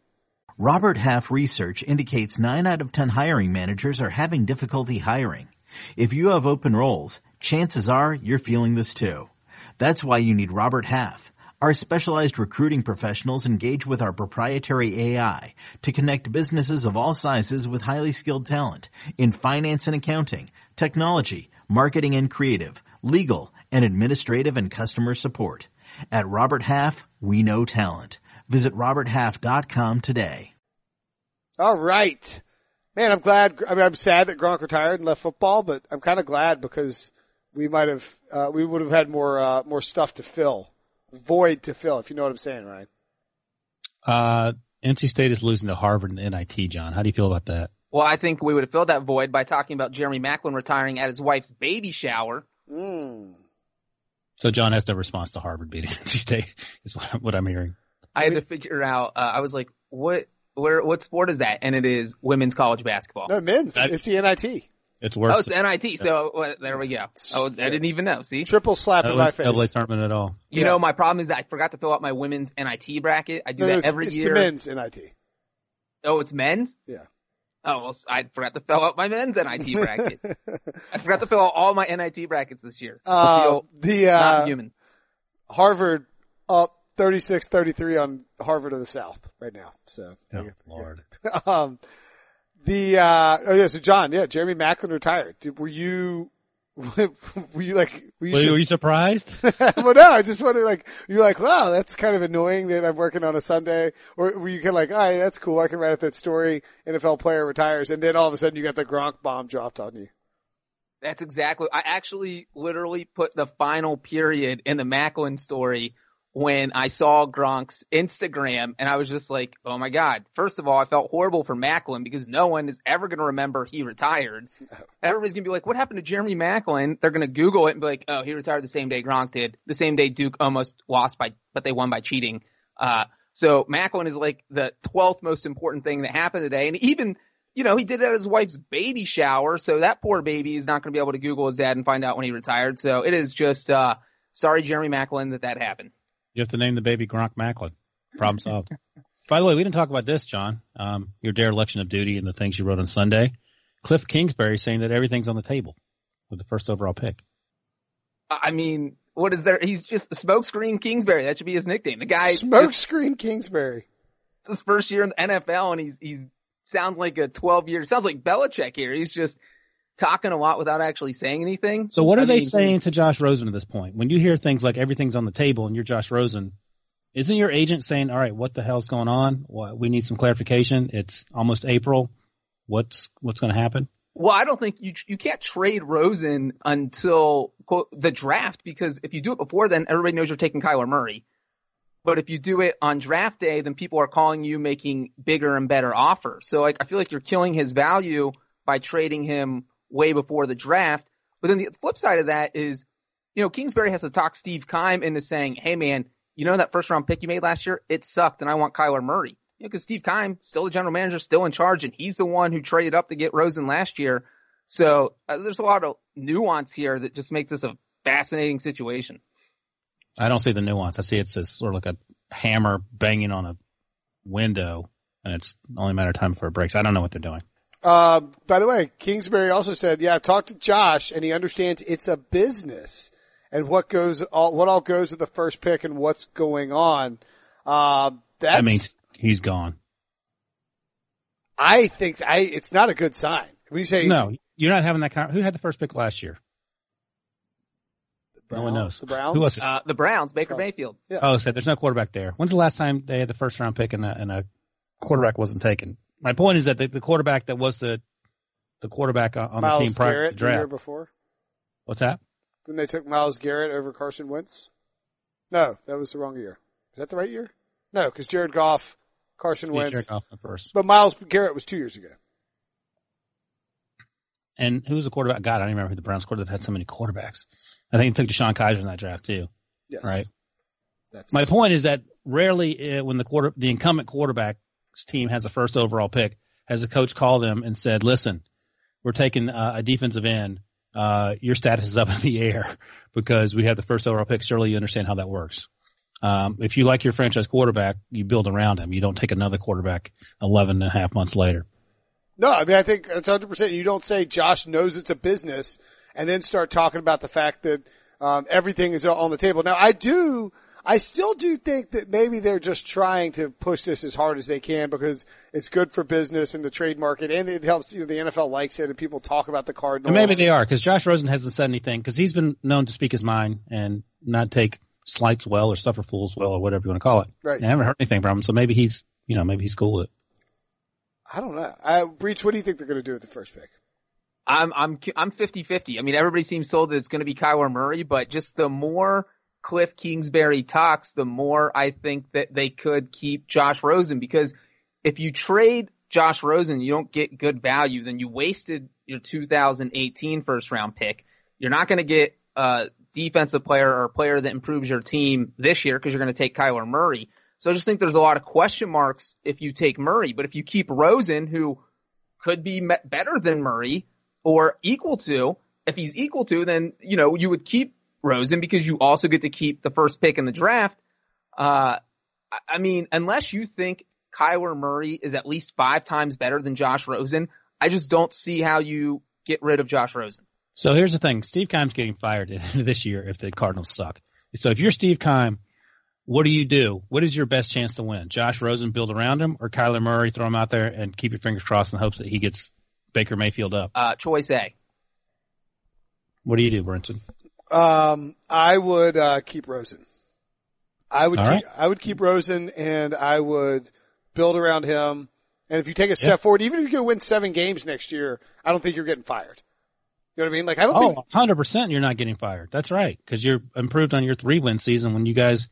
Robert Half research indicates 9 out of 10 hiring managers are having difficulty hiring. If you have open roles, chances are you're feeling this too. That's why you need Robert Half. Our specialized recruiting professionals engage with our proprietary AI to connect businesses of all sizes with highly skilled talent in finance and accounting, technology, marketing and creative, legal, and administrative and customer support. At Robert Half, we know talent. Visit roberthalf.com today. All right. Man, I'm glad. I mean, I'm sad that Gronk retired and left football, but I'm kind of glad because we might have, uh, we would have had more, uh, more stuff to fill void to fill, if you know what I'm saying, Ryan. Uh, NC State is losing to Harvard and NIT, John. How do you feel about that? Well, I think we would have filled that void by talking about Jeremy Maclin retiring at his wife's baby shower. Mm. So John has no response to Harvard beating (laughs) NC State, is what, what I'm hearing. I had to figure out. Uh, I was like, what? Where? What sport is that? And it is women's college basketball. No, men's. That- it's the NIT. It's worse. Oh, it's NIT. So uh, there we go. Oh, I didn't even know. See, Triple slap than in my that double A tournament at all. you Yeah. know, my problem is that I forgot to fill out my women's NIT bracket. I do No, no, that it's, every it's year. the men's NIT. Oh, it's men's. Yeah. Oh, well, I forgot to fill out my men's NIT (laughs) bracket. I forgot to fill out all my NIT brackets this year. Uh, feel the, not uh, human. Harvard up 36-33 on Harvard of the South right now. So, Oh, Lord. (laughs) um, the, uh, oh yeah, so John, yeah, Jeremy Maclin retired. Did, were you, (laughs) were you like, were you, Were, sur- were you surprised? (laughs) well, no, I just wonder, like, you're like, wow, that's kind of annoying that I'm working on a Sunday, or were you kind of like, all right, that's cool, I can write up that story, NFL player retires, and then all of a sudden you got the Gronk bomb dropped on you. That's exactly. I actually literally put the final period in the Maclin story when I saw Gronk's Instagram and I was just like, oh my God. First of all, I felt horrible for Maclin because no one is ever going to remember he retired. (laughs) Everybody's going to be like, what happened to Jeremy Maclin? They're going to Google it and be like, oh, he retired the same day Gronk did, the same day Duke almost lost by, but they won by cheating. Uh, so Maclin is like the 12th most important thing that happened today. And even, you know, he did it at his wife's baby shower. So that poor baby is not going to be able to Google his dad and find out when he retired. So it is just, uh, sorry, Jeremy Maclin, that that happened. You have to name the baby Gronk Maclin. Problem solved. (laughs) By the way, we didn't talk about this, John. Um, your dereliction of duty and the things you wrote on Sunday. Kliff Kingsbury saying that everything's on the table with the first overall pick. I mean, what is there? He's just the smokescreen Kingsbury. That should be his nickname. The guy Smokescreen Kingsbury. his first year in the NFL and he's, he's sounds like a 12 year, sounds like Belichick here. He's just talking a lot without actually saying anything. So what are I they mean, saying to Josh Rosen at this point? When you hear things like everything's on the table and you're Josh Rosen, isn't your agent saying, all right, what the hell's going on? What, we need some clarification. It's almost April. What's, what's going to happen? Well, I don't think you you can't trade Rosen until quote, the draft because if you do it before then, everybody knows you're taking Kyler Murray. But if you do it on draft day, then people are calling you making bigger and better offers. So like I feel like you're killing his value by trading him way before the draft. But then the flip side of that is, you know, Kingsbury has to talk Steve Keim into saying, "Hey man, you know that first round pick you made last year? It sucked, and I want Kyler Murray." You know, because Steve Keim, still the general manager, still in charge, and he's the one who traded up to get Rosen last year. So uh, there's a lot of nuance here that just makes this a fascinating situation. I don't see the nuance. I see it's this sort of like a hammer banging on a window and it's only a matter of time before it breaks. I don't know what they're doing. Uh, by the way, Kingsbury also said, yeah, I've talked to Josh and he understands it's a business and what goes, all, what all goes with the first pick and what's going on. Um, that's, That means he's gone. I think I, it's not a good sign. When you say No, you're not having that kind. Who had the first pick last year? the no one knows. The Browns. Who was it? Uh, the Browns, Baker Oh. Mayfield. Oh, so there's no quarterback there. When's the last time they had the first round pick and a, and a quarterback wasn't taken? My point is that the, the quarterback that was the the quarterback on on the team prior Garrett to the the year before What's that? Then they took Myles Garrett over Carson Wentz. No, that was the wrong year. Is that the right year? No, because Jared Goff, Carson Wentz, Jared Goff first. but Myles Garrett was two years ago. And who was the quarterback? God, I don't even remember who the Browns quarterback had so many quarterbacks. I think he took DeShone Kizer in that draft too. Yes, Right. That's My point is that rarely uh, when the quarter the incumbent quarterback's team has a first overall pick has a coach call them and said, "Listen, we're taking uh, a defensive end. Uh, your status is up in the air because we have the first overall pick. Surely you understand how that works." Um, if you like your franchise quarterback, you build around him. You don't take another quarterback 11 and a half months later. No, I mean, I think it's 100%. You don't say Josh knows it's a business and then start talking about the fact that, um, everything is on the table. Now, I do, I still do think that maybe they're just trying to push this as hard as they can because it's good for business and the trade market and it helps, you know, the NFL likes it and people talk about the Cardinals. And maybe they are because Josh Rosen hasn't said anything because he's been known to speak his mind and not take slights well or suffer fools well or whatever you want to call it. Right. I haven't heard anything from him, so maybe he's, you know, maybe he's cool with it. I don't know. I, Breech, what do you think they're going to do with the first pick? I'm I'm I'm 50-50. I mean, everybody seems sold that it's going to be Kyler Murray, but just the more Kliff Kingsbury talks, the more I think that they could keep Josh Rosen because if you trade Josh Rosen, you don't get good value, then you wasted your 2018 first round pick. You're not going to get a defensive player or a player that improves your team this year because you're going to take Kyler Murray. So I just think there's a lot of question marks if you take Murray, but if you keep Rosen, who could be better than Murray or equal to, if he's equal to, then, you know, you would keep Rosen because you also get to keep the first pick in the draft. Uh, I mean, unless you think Kyler Murray is at least five times better than Josh Rosen, I just don't see how you get rid of Josh Rosen. So here's the thing: Steve Keim's getting fired (laughs) this year if the Cardinals suck. So if you're Steve Keim, what do you do? What is your best chance to win? Josh Rosen build around him, or Kyler Murray throw him out there and keep your fingers crossed in hopes that he gets Baker Mayfield up? Uh, choice A. What do you do, Brinson? Um, I would uh, keep Rosen. I would All keep, right. I would keep Rosen, and I would build around him. And if you take a step Yeah. forward, even if you go win seven games next year, I don't think you're getting fired. You know what I mean? Like I don't Oh, think 100% you're not getting fired. That's right. Cause you're improved on your three win season when you guys,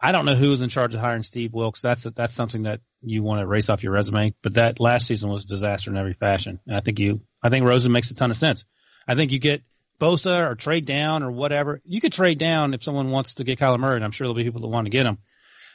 I don't know who was in charge of hiring Steve Wilks. That's, that's something that you want to erase off your resume, but that last season was a disaster in every fashion. And I think you, I think Rosen makes a ton of sense. I think you get Bosa or trade down or whatever. You could trade down if someone wants to get Kyler Murray, and I'm sure there'll be people that want to get him.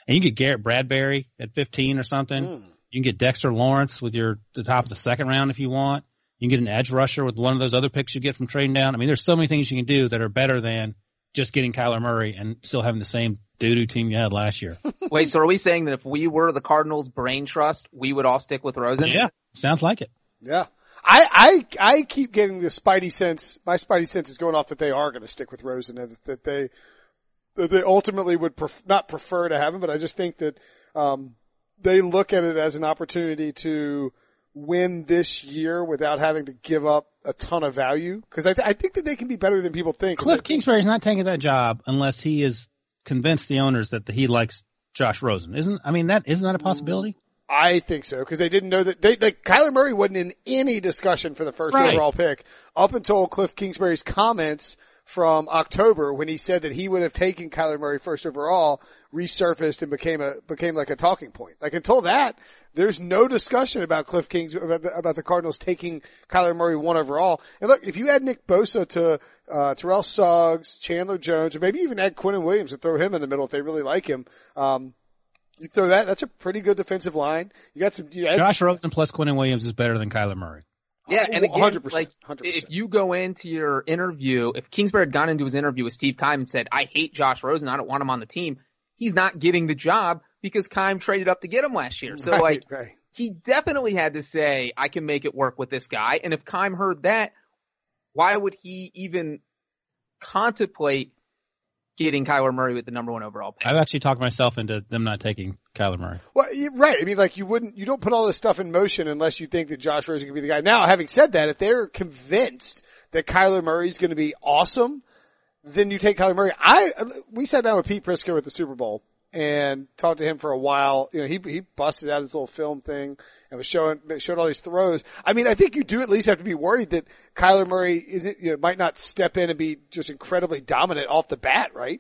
And you get Garrett Bradbury at 15 or something. Hmm. You can get Dexter Lawrence with your the top of the second round if you want. You can get an edge rusher with one of those other picks you get from trading down. I mean, there's so many things you can do that are better than just getting Kyler Murray and still having the same doo-doo team you had last year. (laughs) Wait, so are we saying that if we were the Cardinals brain trust, we would all stick with Rosen? yeah, sounds like it. Yeah. I, I, I keep getting the spidey sense, my spidey sense is going off that they are going to stick with Rosen and that they, that they ultimately would pref- not prefer to have him, but I just think that, um, they look at it as an opportunity to win this year without having to give up a ton of value. Cause I, th- I think that they can be better than people think. Kliff Kingsbury's not taking that job unless he is convinced the owners that he likes Josh Rosen. Isn't, I mean, that, isn't that a possibility? I think so because they didn't know that they like Kyler Murray wasn't in any discussion for the first Right. overall pick up until Kliff Kingsbury's comments from October when he said that he would have taken Kyler Murray first overall resurfaced and became a became like a talking point. Like until that, there's no discussion about Kliff Kings about the, about the Cardinals taking Kyler Murray one overall. And look, if you add Nick Bosa to uh, Terrell Suggs, Chandler Jones, or maybe even add Quinnen Williams and throw him in the middle if they really like him. Um, you throw that, that's a pretty good defensive line. You got some, you add, Josh Rosen plus Quinnen Williams is better than Kyler Murray. Yeah, and oh, again, 100%, 100%. if you go into your interview, if Kingsbury had gone into his interview with Steve Keim and said, "I hate Josh Rosen, I don't want him on the team," he's not getting the job because Keim traded up to get him last year. So Right, like, right. he definitely had to say, "I can make it work with this guy." And if Keim heard that, why would he even contemplate getting Kyler Murray with the number one overall pick? I've actually talked myself into them not taking Kyler Murray. Well, right. I mean, like you wouldn't, you don't put all this stuff in motion unless you think that Josh Rosen could be the guy. Now, having said that, if they're convinced that Kyler Murray is going to be awesome, then you take Kyler Murray. I, we sat down with Pete Prisco at the Super Bowl and talked to him for a while. You know, he, he busted out his little film thing and was showing, showed all these throws. I mean, I think you do at least have to be worried that Kyler Murray isn't, you know, might not step in and be just incredibly dominant off the bat, right?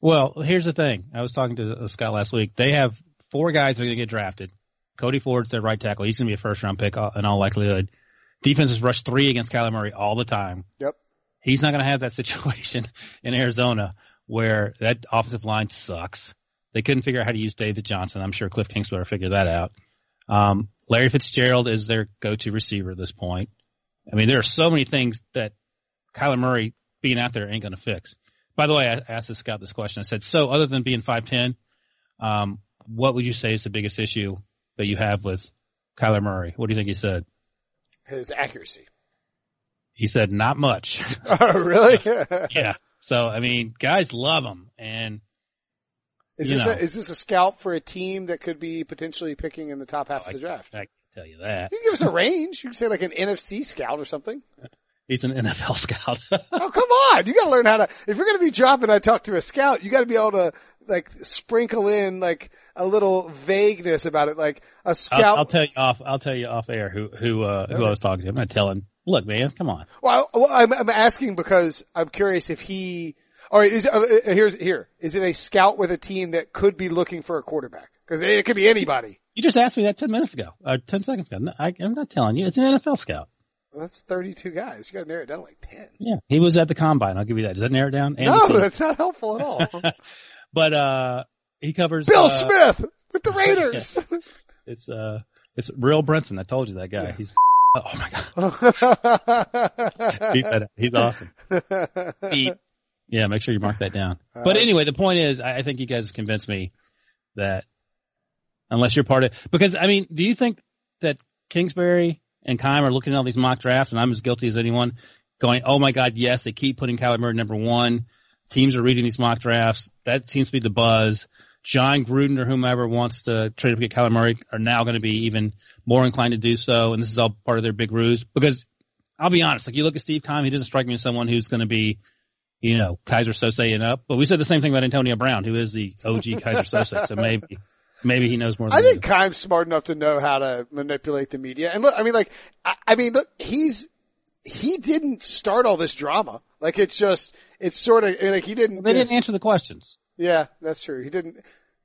Well, here's the thing. I was talking to uh, Scott last week. They have four guys that are going to get drafted. Cody Ford's their right tackle. He's going to be a first round pick uh, in all likelihood. Defenses rush three against Kyler Murray all the time. Yep. He's not going to have that (laughs) situation in Arizona where that offensive line sucks. They couldn't figure out how to use David Johnson. I'm sure Kliff Kingsbury figured that out. Um, Larry Fitzgerald is their go-to receiver at this point. I mean, there are so many things that Kyler Murray being out there ain't going to fix. By the way, I asked the scout this question. I said, so other than being 5'10, um, what would you say is the biggest issue that you have with Kyler Murray? What do you think he said? His accuracy. He said, not much. (laughs) Oh, really? (laughs) yeah. So, I mean, guys love him and Is this know. a, is this a scout for a team that could be potentially picking in the top half I, of the draft? I can tell you that. You can give us a range. You can say like an NFC scout or something. (laughs) He's an NFL scout. (laughs) Oh, come on. You gotta learn how to, if you're gonna be dropping, I talk to a scout, you gotta be able to like sprinkle in like a little vagueness about it. Like a scout. I'll, I'll tell you off. I'll tell you off air who who uh, who I was talking to. I'm not telling. Look, man, come on. Well, well I'm, I'm asking because I'm curious if he, all right, is, uh, uh, here's, here, is it a scout with a team that could be looking for a quarterback? Cause it could be anybody. You just asked me that ten minutes ago, or ten seconds ago. No, I, I'm not telling you. It's an NFL scout. Well, that's 32 guys. You gotta narrow it down to like 10. Yeah, he was at the combine. I'll give you that. Does that narrow it down? No, that's not helpful at all. (laughs) but uh, he covers Bill uh, Smith with the (laughs) Raiders. (laughs) It's uh, it's real Brinson. I told you that guy. He's oh my god, Beat that out. he's awesome. Beat. Yeah, make sure you mark that down. (laughs) But anyway, the point is, I I think you guys have convinced me that unless you're part of, because I mean, do you think that Kingsbury and Keim are looking at all these mock drafts, and I'm as guilty as anyone, going, oh my God, yes, they keep putting Kyler Murray number one. Teams are reading these mock drafts. That seems to be the buzz. Jon Gruden or whomever wants to trade up to get Kyler Murray are now going to be even more inclined to do so, and this is all part of their big ruse. Because I'll be honest, like you look at Steve Keim, he doesn't strike me as someone who's going to be you know, Keyser Söze and up. But we said the same thing about Antonio Brown, who is the OG Keyser (laughs) Söze. So maybe, maybe he knows more than I think you. Keim's smart enough to know how to manipulate the media. And look, I mean, like, I, I mean, look, he's, he didn't start all this drama. Like, it's just, it's sort of, like, he didn't, They didn't answer the questions. yeah, that's true. He didn't,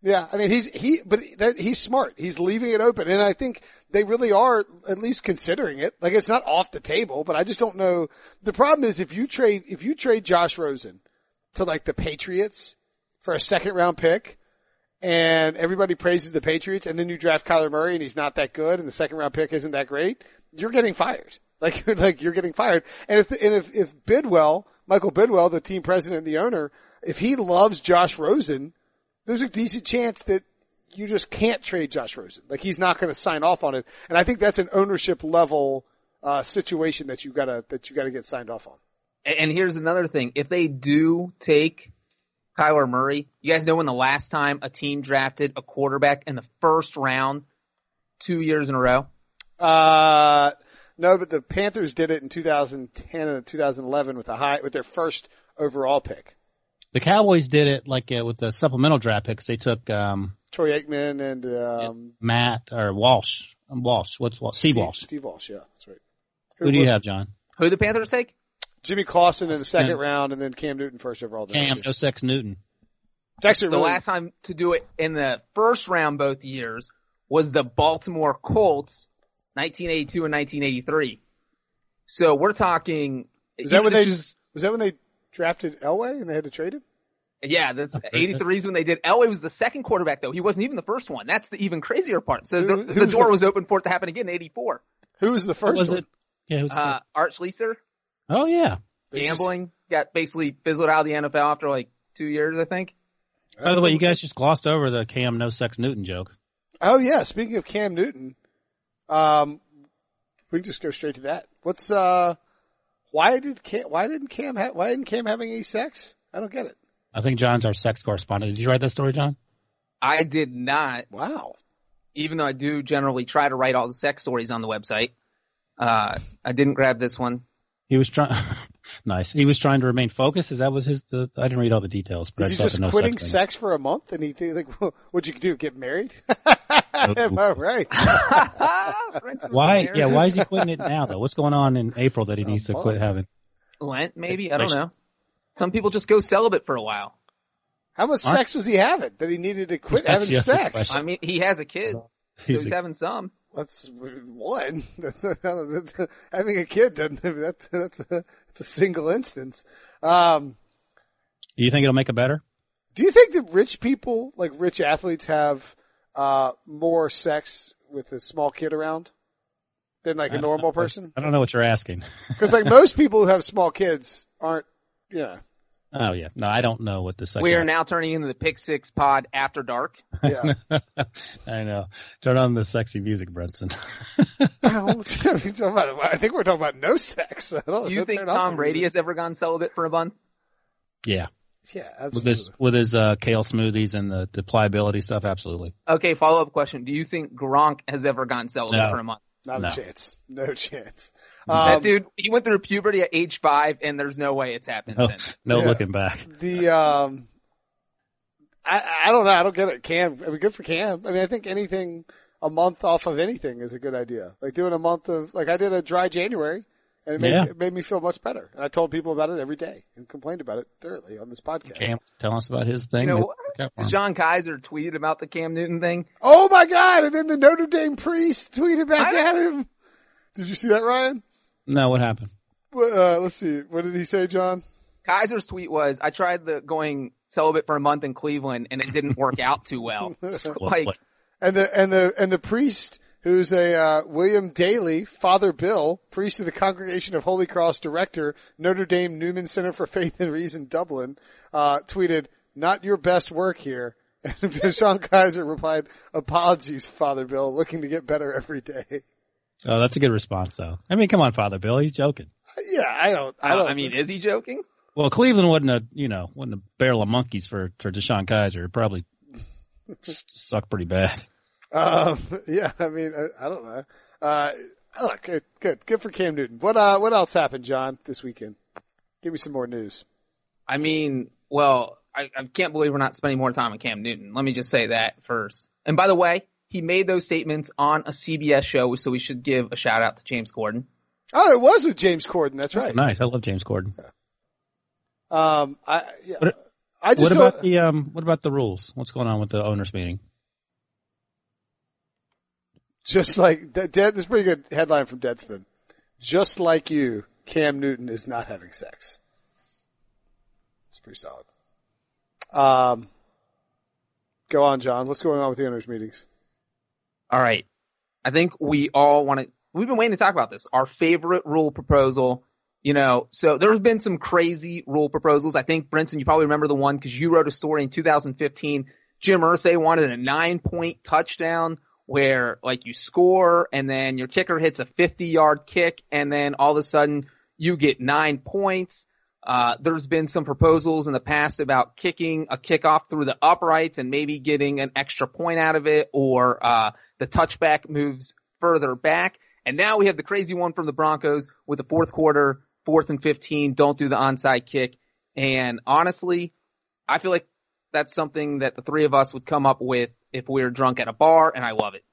yeah, I mean, he's, he, but that, he's smart. He's leaving it open. And I think they really are at least considering it. Like, it's not off the table, but I just don't know. The problem is if you trade, if you trade Josh Rosen to like the Patriots for a second round pick, and everybody praises the Patriots, and then you draft Kyler Murray and he's not that good, and the second round pick isn't that great, you're getting fired. (laughs) Like, like you're getting fired. And if, and if, if Bidwill, Michael Bidwill, the team president and the owner, if he loves Josh Rosen, there's a decent chance that you just can't trade Josh Rosen. Like he's not going to sign off on it. And I think that's an ownership level, uh, situation that you gotta, that you gotta get signed off on. And here's another thing. If they do take Kyler Murray, you guys know when the last time a team drafted a quarterback in the first round two years in a row? Uh, no, but the Panthers did it in 2010 and 2011 with the high, with their first overall pick. The Cowboys did it like uh, with the supplemental draft picks. They took um, Troy Aikman and, um, Matt or Walsh. Um, Walsh. What's Walsh? Steve Walsh. Steve Walsh, yeah, that's right. Who do you have, John? Who the Panthers take? Jimmy Clausen in the second Yeah. round and then Cam Newton first overall. the Cam year. No Sex Newton. It's actually The really, last time to do it in the first round both years was the Baltimore Colts, 1982 and 1983. So we're talking. was that when they, is- was that when they drafted Elway and they had to trade him? Yeah, that's 83 is when they did. Elway was the second quarterback though. He wasn't even the first one. That's the even crazier part. So the, Who- the who's door the- was open for it to happen again in 84. Who was the first was one? it? Yeah, who's the Uh, first? Art Schlichter, oh yeah. They just- gambling, got basically fizzled out of the NFL after like two years, I think. By the way, you guys just glossed over the Cam No Sex Newton joke. Oh yeah, speaking of Cam Newton, um, we can just go straight to that. What's uh, why did Cam, why didn't Cam ha- why didn't Cam having any sex? I don't get it. I think John's our sex correspondent. Did you write that story, John? I did not, Wow. even though I do generally try to write all the sex stories on the website. Uh, I didn't grab this one. He was trying. (laughs) nice. He was trying to remain focused. Is that was his? The, I didn't read all the details, but Is I he saw just the no quitting sex. sex for a month and he think like, (laughs) what'd you do? Get married? (laughs) (laughs) Am I right? (laughs) Why? Yeah. Why is he quitting it now though? What's going on in April that he needs to quit having? Lent, maybe? I don't know. Some people just go celibate for a while. How much Aren't- sex was he having that he needed to quit (laughs) That's having the other sex? question. I mean, he has a kid, so He's he's a- having some. That's one. That's, that's, having a kid doesn't. That's that's a, that's a single instance. Um, Do you think it'll make it better? Do you think that rich people, like rich athletes, have uh, more sex with a small kid around than like a normal person? I don't know what you're asking. (laughs) Because like most people who have small kids aren't, you know, Oh yeah, no, I don't know what the sex. We are now turning into the Pick Six Pod After Dark. yeah. (laughs) I know. Turn on the sexy music, Brinson. (laughs) I think we're talking about no sex. I don't, Do you think Tom Brady has ever gone celibate for a month? yeah, Yeah, with absolutely. his with his uh, kale smoothies and the the pliability stuff, absolutely. Okay, follow up question. Do you think Gronk has ever gone celibate No. for a month? Not No. a chance. No chance. that Um, dude, he went through puberty at age five, and there's no way it's happened No, since. no Yeah. looking back. the um, I I don't know. I don't get it. Cam, I mean, good for Cam. I mean, I think anything a month off of anything is a good idea. Like doing a month of like I did a dry January, and it made, Yeah. it made me feel much better. And I told people about it every day and complained about it thoroughly on this podcast. Cam, tell us about his thing. You know, Maybe work out for him. DeShone Kizer tweeted about the Cam Newton thing. Oh my god! And then the Notre Dame priest tweeted back I- at him. Did you see that, Ryan? No, what happened? Uh, let's see. What did he say, John? Kizer's tweet was, "I tried the going celibate for a month in Cleveland, and it didn't work out too well." (laughs) (laughs) What- like, what- And the and the and the priest who's a uh, William Dailey, Father Bill, priest of the Congregation of Holy Cross, director, Notre Dame Newman Center for Faith and Reason, Dublin, uh, tweeted, "Not your best work here." (laughs) And DeShone Kizer replied, "Apologies, Father Bill. Looking to get better every day." oh, that's a good response, though. I mean, come on, Father Bill, he's joking. Yeah, I don't. I I, don't. I mean, is he joking? Well, Cleveland wasn't a you know wasn't a barrel of monkeys for for DeShone Kizer. It probably (laughs) sucked pretty bad. Um, (laughs) yeah, I mean, I, I don't know. Uh, look, good, good, good for Cam Newton. What, uh, what else happened, John, this weekend? Give me some more news. I mean, well, I, I can't believe we're not spending more time on Cam Newton. Let me just say that first. And by the way, he made those statements on a CBS show, so we should give a shout out to James Corden. Oh, it was with James Corden. That's right. Nice. I love James Corden. Um, I, yeah, What- I just What about the um? What about the rules? What's going on with the owners meeting? Just like (laughs) that, this is pretty good headline from Deadspin. Just like you, Cam Newton is not having sex. It's pretty solid. Um, go on, John. What's going on with the owners meetings? All right. I think we all want to, we've been waiting to talk about this. Our favorite rule proposal, you know, so there's been some crazy rule proposals. I think, Brinson, you probably remember the one because you wrote a story in 2015. Jim Irsay wanted a nine point touchdown where like you score and then your kicker hits a 50 yard kick and then all of a sudden you get nine points. Uh, there's been some proposals in the past about kicking a kickoff through the uprights and maybe getting an extra point out of it or, uh, the touchback moves further back. And now we have the crazy one from the Broncos with the fourth quarter, fourth and 15, don't do the onside kick. And honestly, I feel like that's something that the three of us would come up with if we're drunk at a bar and I love it.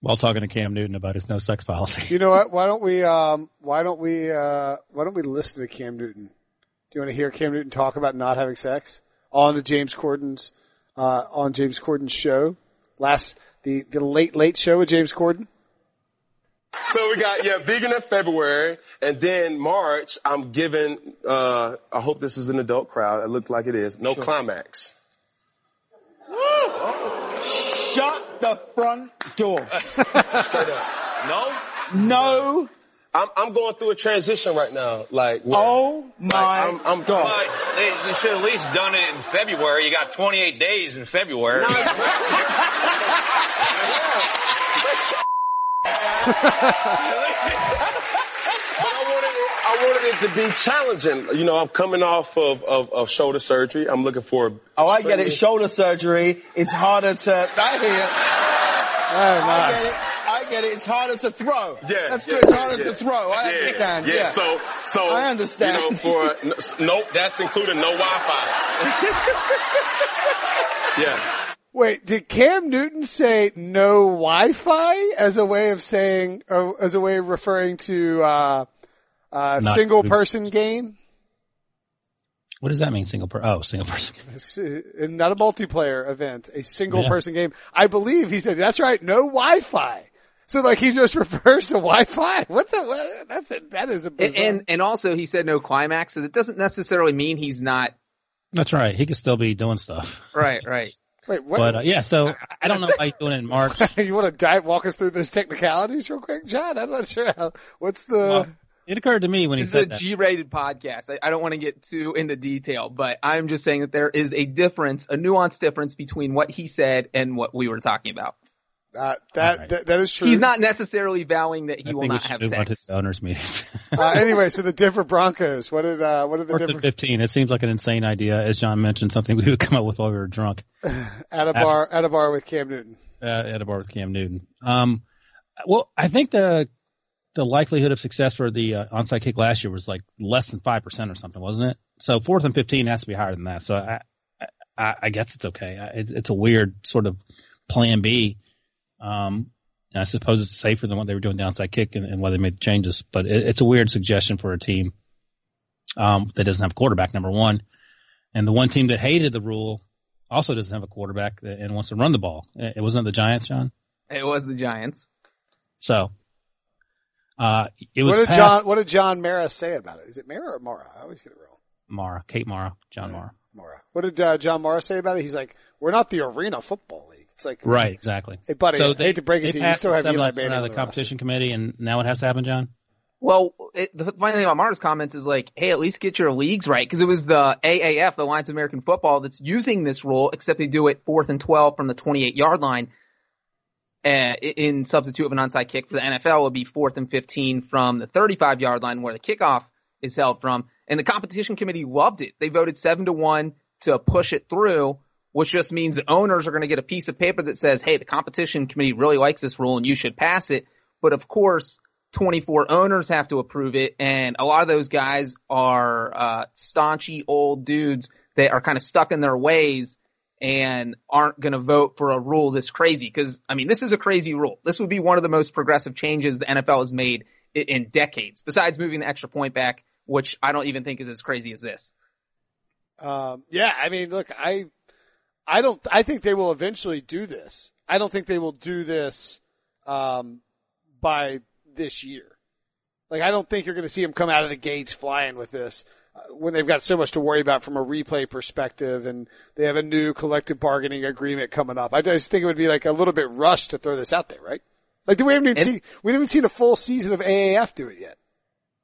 While talking to Cam Newton about his no sex policy. You know what? Why don't we, um, why don't we, uh, why don't we listen to Cam Newton? Do you want to hear Cam Newton talk about not having sex on the James Corden's, uh, on James Corden's show? Last, the, the late, late show with James Corden? So we got yeah, vegan in February, and then March. I'm giving. Uh, I hope this is an adult crowd. It looks like it is. No climax. Shut the front door. (laughs) Straight up. No? No. I'm I'm going through a transition right now. Like where- Oh like, my I'm, I'm God. But they, they should at least done it in February. You got 28 days in February. I wanted, it, I wanted it to be challenging. You know, I'm coming off of, of, of shoulder surgery. I'm looking for. Oh, I get it. Shoulder surgery. It's harder to. I hear it. I get it. I get it. It's harder to throw. Yeah, That's yeah, good. It's harder yeah. to throw. I understand. Yeah. So, so I understand. You know, for (laughs) n- nope, that's including no Wi-Fi. (laughs) yeah. Wait, did Cam Newton say no Wi-Fi as a way of saying, uh, as a way of referring to, uh, uh, Not- single person game? What does that mean? Single per? Oh, single person. It's, uh, not a multiplayer event, a single Yeah. person game. I believe he said, that's right, no Wi-Fi. So like he just (laughs) refers to Wi-Fi. What the, what? that's it. That is a And, bizarre. and and also he said no climax, so that doesn't necessarily mean he's not That's right. He could still be doing stuff. Right, right. Wait, what? But uh, yeah, so I don't know why he's doing it in (laughs) March. you want to dive, walk us through those technicalities real quick, John? I'm not sure how. What's the? Well, it occurred to me when he This is a said that. G-rated podcast. I, I don't want to get too into detail, but I'm just saying that there is a difference, a nuanced difference between what he said and what we were talking about. Uh, that, Alright. that that is true. He's not necessarily vowing that he I will not have move on to owners meetings. (laughs) uh, anyway, so the different Broncos. What did uh, what are the Fourth and different? 15. It seems like an insane idea. As John mentioned, something we would come up with while we were drunk (laughs) At a bar, at a bar with Cam Newton. uh, at a bar with Cam Newton. Um, well, I think the the likelihood of success for the uh, onside kick last year was like less than five percent or something, wasn't it? So fourth and 15 has to be higher than that. So I I, I guess it's okay. I- It's, it's a weird sort of plan B. Um, and I suppose it's safer than what they were doing the onside kick and, and why they made the changes, but it, it's a weird suggestion for a team um, that doesn't have a quarterback. Number one, and the one team that hated the rule also doesn't have a quarterback and wants to run the ball. It it wasn't the Giants, John. It was the Giants. So, uh, it was What did passed- John? What did John Mara say about it? Is it Mara or Mara? I always get it wrong. Mara, Kate Mara, John Mara. Mara. What did uh, John Mara say about it? He's like, "We're not the Arena Football League." It's like, Right, exactly. Hey, buddy, I hate to break it they to you, you passed still have seven Eli out Manning of on the the competition committee, and now what has to happen, John? Well, it, the funny thing about Mara's comments is like, hey, at least get your leagues right, because it was the AAF, the Alliance of American Football, that's using this rule, except they do it fourth and 12 from the 28 yard line. Uh, in substitute of an onside kick for the NFL would be fourth and 15 from the 35 yard line where the kickoff is held from. And the competition committee loved it. They voted seven to one to push it through, which just means the owners are going to get a piece of paper that says, hey, the competition committee really likes this rule and you should pass it. But of course, 24 owners have to approve it, and a lot of those guys are uh, staunchy old dudes that are kind of stuck in their ways and aren't going to vote for a rule this crazy. Because I mean, this is a crazy rule. This would be one of the most progressive changes the NFL has made in, decades, besides moving the extra point back, which I don't even think is as crazy as this. Um, yeah, I mean, look, I, I don't, I think they will eventually do this. I don't think they will do this, um, by this year. Like, I don't think you're going to see them come out of the gates flying with this when they've got so much to worry about from a replay perspective and they have a new collective bargaining agreement coming up. I just think it would be like a little bit rushed to throw this out there, right? Like, we haven't even And- seen, we haven't even seen a full season of AAF do it yet.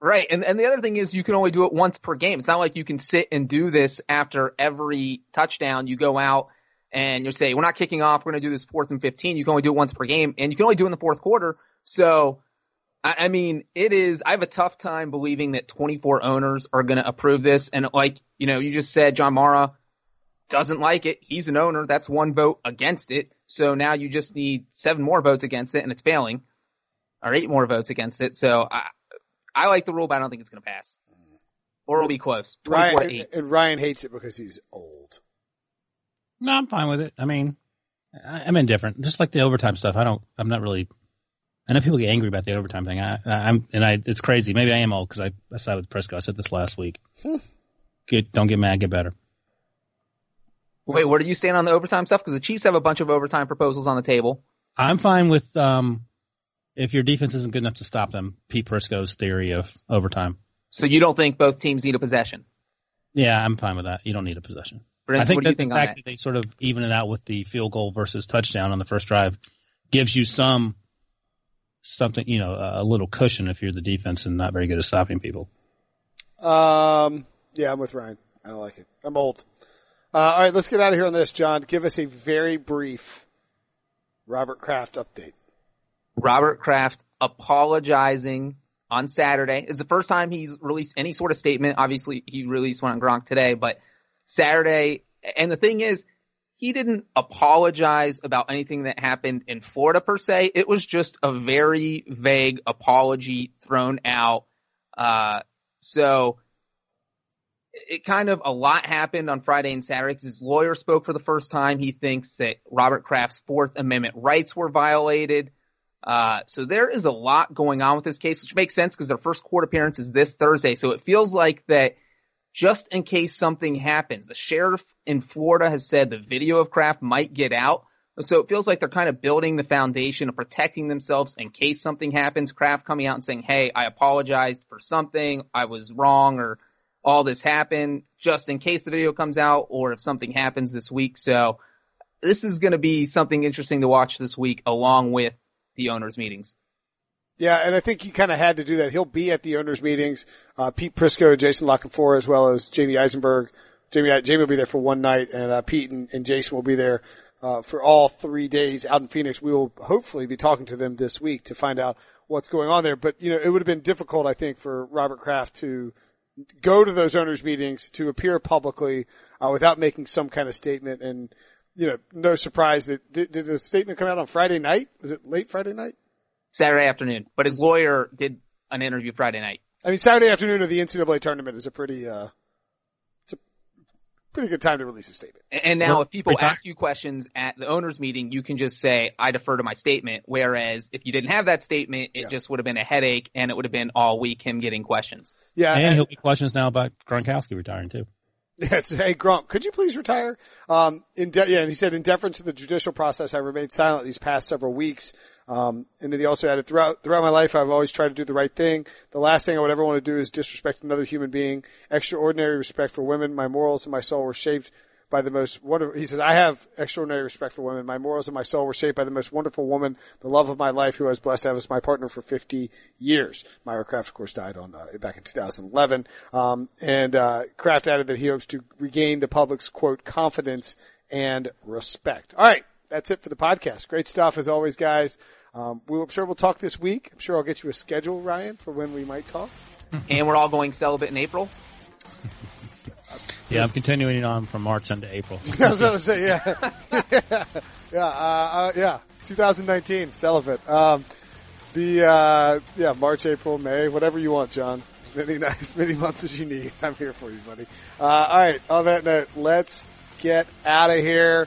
Right. And and the other thing is you can only do it once per game. It's not like you can sit and do this after every touchdown. You go out and you say, we're not kicking off. We're going to do this fourth and 15. You can only do it once per game and you can only do it in the fourth quarter. So, I, I mean, it is, I have a tough time believing that 24 owners are going to approve this. And like, you know, you just said John Mara doesn't like it. He's an owner. That's one vote against it. So now you just need seven more votes against it and it's failing or eight more votes against it. So I, I like the rule, but I don't think it's going to pass. Or it'll be close. 24 to Ryan, 8. and Ryan hates it because he's old. No, I'm fine with it. I mean, I, I'm indifferent. Just like the overtime stuff, I don't. I'm not really. I know people get angry about the overtime thing. I, I'm, and I, it's crazy. Maybe I am old because I, I side with Prescott. I said this last week. Get, don't get mad, get better. Wait, where do you stand on the overtime stuff? Because the Chiefs have a bunch of overtime proposals on the table. I'm fine with um, if your defense isn't good enough to stop them. Pete Prisco's theory of overtime. So you don't think both teams need a possession? Yeah, I'm fine with that. You don't need a possession. Brent, I think what do you think the on fact that? that they sort of even it out with the field goal versus touchdown on the first drive gives you some something, you know, a, a little cushion if you're the defense and not very good at stopping people. Um, yeah, I'm with Ryan. I don't like it. I'm old. Uh, all right, let's get out of here on this, John. Give us a very brief Robert Kraft update. Robert Kraft apologizing on Saturday. It's the first time he's released any sort of statement. Obviously, he released one on Gronk today, but Saturday. And the thing is, he didn't apologize about anything that happened in Florida per se. It was just a very vague apology thrown out. Uh, so it kind of a lot happened on Friday and Saturday because his lawyer spoke for the first time. He thinks that Robert Kraft's Fourth Amendment rights were violated. Uh, so there is a lot going on with this case, which makes sense because their first court appearance is this Thursday. So it feels like that just in case something happens, the sheriff in Florida has said the video of Kraft might get out. So it feels like they're kind of building the foundation of protecting themselves in case something happens. Kraft coming out and saying, Hey, I apologized for something. I was wrong or all this happened just in case the video comes out or if something happens this week. So this is going to be something interesting to watch this week along with the owners meetings. Yeah, and I think he kind of had to do that. He'll be at the owners meetings. Uh, Pete Prisco, Jason La Canfora, as well as Jamey Eisenberg. Jamie, Jamie will be there for one night and, uh, Pete and, and Jason will be there, uh, for all three days out in Phoenix. We will hopefully be talking to them this week to find out what's going on there. But, you know, it would have been difficult, I think, for Robert Kraft to go to those owners meetings, to appear publicly, uh, without making some kind of statement. And, you know, no surprise that, did, did the statement come out on Friday night? Was it late Friday night? Saturday afternoon, but his lawyer did an interview Friday night. I mean, Saturday afternoon of the NCAA tournament is a pretty, uh, it's a pretty good time to release a statement. And now Well, if people ask you questions at the owners meeting, you can just say, I defer to my statement. Whereas if you didn't have that statement, it Yeah. just would have been a headache and it would have been all week him getting questions. Yeah. And and- he'll get questions now about Gronkowski retiring too. (laughs) Yes. Hey, Gronk, could you please retire? Um, in de- yeah, and he said, in deference to the judicial process, I remained silent these past several weeks. Um, and then he also added, throughout, throughout my life, I've always tried to do the right thing. The last thing I would ever want to do is disrespect another human being. Extraordinary respect for women. My morals and my soul were shaped by the most wonderful, he says, I have extraordinary respect for women. My morals and my soul were shaped by the most wonderful woman, the love of my life, who I was blessed to have as my partner for 50 years. Myra Kraft, of course, died on, uh, back in 2011. Um, and, uh, Kraft added that he hopes to regain the public's quote, confidence and respect. All right. That's it for the podcast. Great stuff as always, guys. Um, we, I'm sure we'll talk this week. I'm sure I'll get you a schedule, Ryan, for when we might talk. (laughs) and we're all going celibate in April. (laughs) Yeah, I'm continuing on from March into April. (laughs) I was going to say, yeah, yeah, uh, uh, yeah. 2019, celibate. Um, the uh, yeah, March, April, May, whatever you want, John. As many as many months as you need. I'm here for you, buddy. Uh, all right. On that note, let's get out of here.